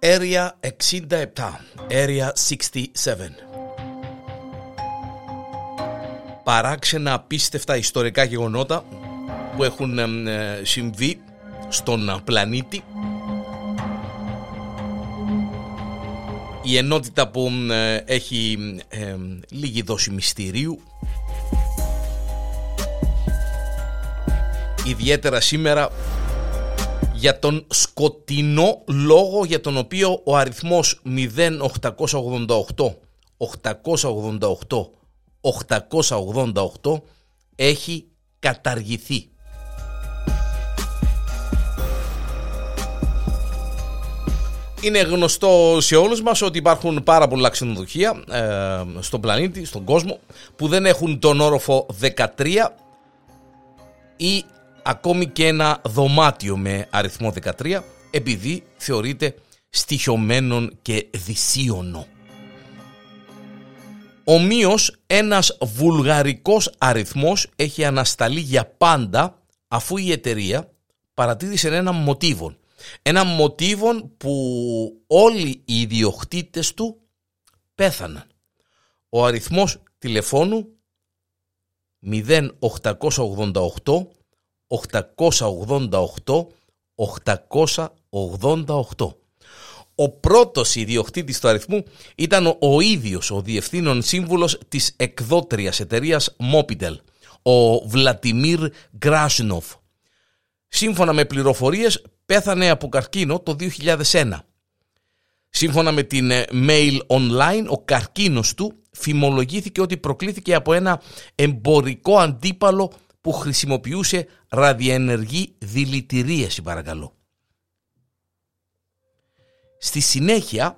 Area 67, Area 67. Παράξενα απίστευτα ιστορικά γεγονότα που έχουν ε, συμβεί στον πλανήτη. Η ενότητα που ε, έχει ε, λίγη δόση μυστηρίου. Ιδιαίτερα σήμερα για τον σκοτεινό λόγο για τον οποίο ο αριθμός 0888 888 888 έχει καταργηθεί. Είναι γνωστό σε όλους μας ότι υπάρχουν πάρα πολλά ξενοδοχεία ε, στον πλανήτη, στον κόσμο που δεν έχουν τον όροφο 13 ή ακόμη και ένα δωμάτιο με αριθμό 13 επειδή θεωρείται στοιχειωμένον και δυσίωνο. Ομοίως ένας βουλγαρικός αριθμός έχει ανασταλεί για πάντα αφού η εταιρεία παρατήρησε ένα μοτίβο. Ένα μοτίβο που όλοι οι ιδιοκτήτες του πέθαναν. Ο αριθμός τηλεφώνου 0888 888 888. Ο πρώτος ιδιοκτήτης του αριθμού ήταν ο ίδιος ο διευθύνων σύμβουλος της εκδότριας εταιρείας Mopitel, ο Βλατιμίρ Γκράσινοφ. Σύμφωνα με πληροφορίες πέθανε από καρκίνο το 2001. Σύμφωνα με την ε, Mail Online, ο καρκίνος του φημολογήθηκε ότι προκλήθηκε από ένα εμπορικό αντίπαλο που χρησιμοποιούσε ραδιενεργή δηλητηρίαση παρακαλώ. Στη συνέχεια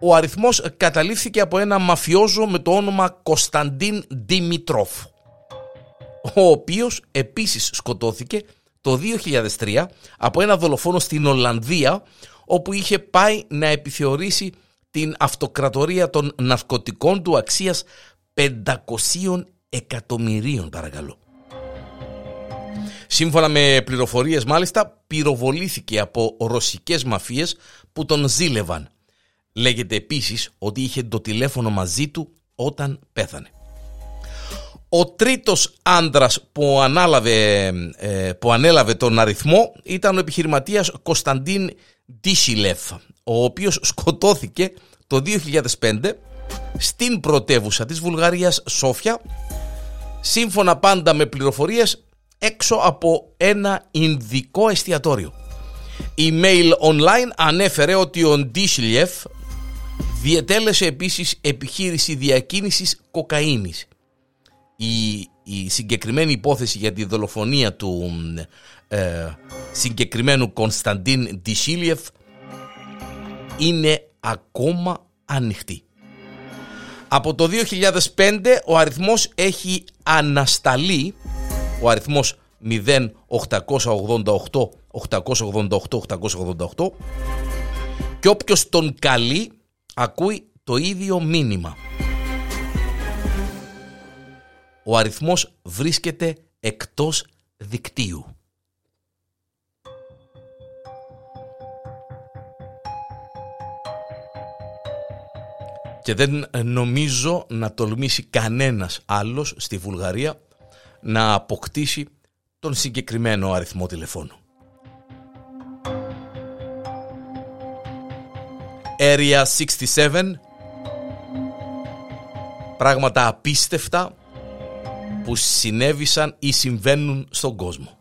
ο αριθμός καταλήφθηκε από ένα μαφιόζο με το όνομα Κωνσταντίν Δημητρόφ ο οποίος επίσης σκοτώθηκε το 2003 από ένα δολοφόνο στην Ολλανδία όπου είχε πάει να επιθεωρήσει την αυτοκρατορία των ναρκωτικών του αξίας 500 εκατομμυρίων παρακαλώ. Σύμφωνα με πληροφορίες μάλιστα πυροβολήθηκε από ρωσικές μαφίες που τον ζήλευαν. Λέγεται επίσης ότι είχε το τηλέφωνο μαζί του όταν πέθανε. Ο τρίτος άντρας που, ανάλαβε, ε, που ανέλαβε τον αριθμό ήταν ο επιχειρηματίας Κωνσταντίν Ντίσιλεφ, ο οποίος σκοτώθηκε το 2005 στην πρωτεύουσα της Βουλγαρίας Σόφια, σύμφωνα πάντα με πληροφορίες έξω από ένα Ινδικό εστιατόριο. Η Mail Online ανέφερε ότι ο Ντίσιλιεφ διετέλεσε επίσης επιχείρηση διακίνησης κοκαίνης. Η, η συγκεκριμένη υπόθεση για τη δολοφονία του ε, συγκεκριμένου Κωνσταντίν Ντισίλιεφ είναι ακόμα ανοιχτή. Από το 2005 ο αριθμός έχει ανασταλεί ο αριθμός 0888 888 888 και όποιος τον καλεί ακούει το ίδιο μήνυμα. Ο αριθμός βρίσκεται εκτός δικτύου. Και δεν νομίζω να τολμήσει κανένας άλλος στη Βουλγαρία να αποκτήσει τον συγκεκριμένο αριθμό τηλεφώνου. Area 67 Πράγματα απίστευτα που συνέβησαν ή συμβαίνουν στον κόσμο.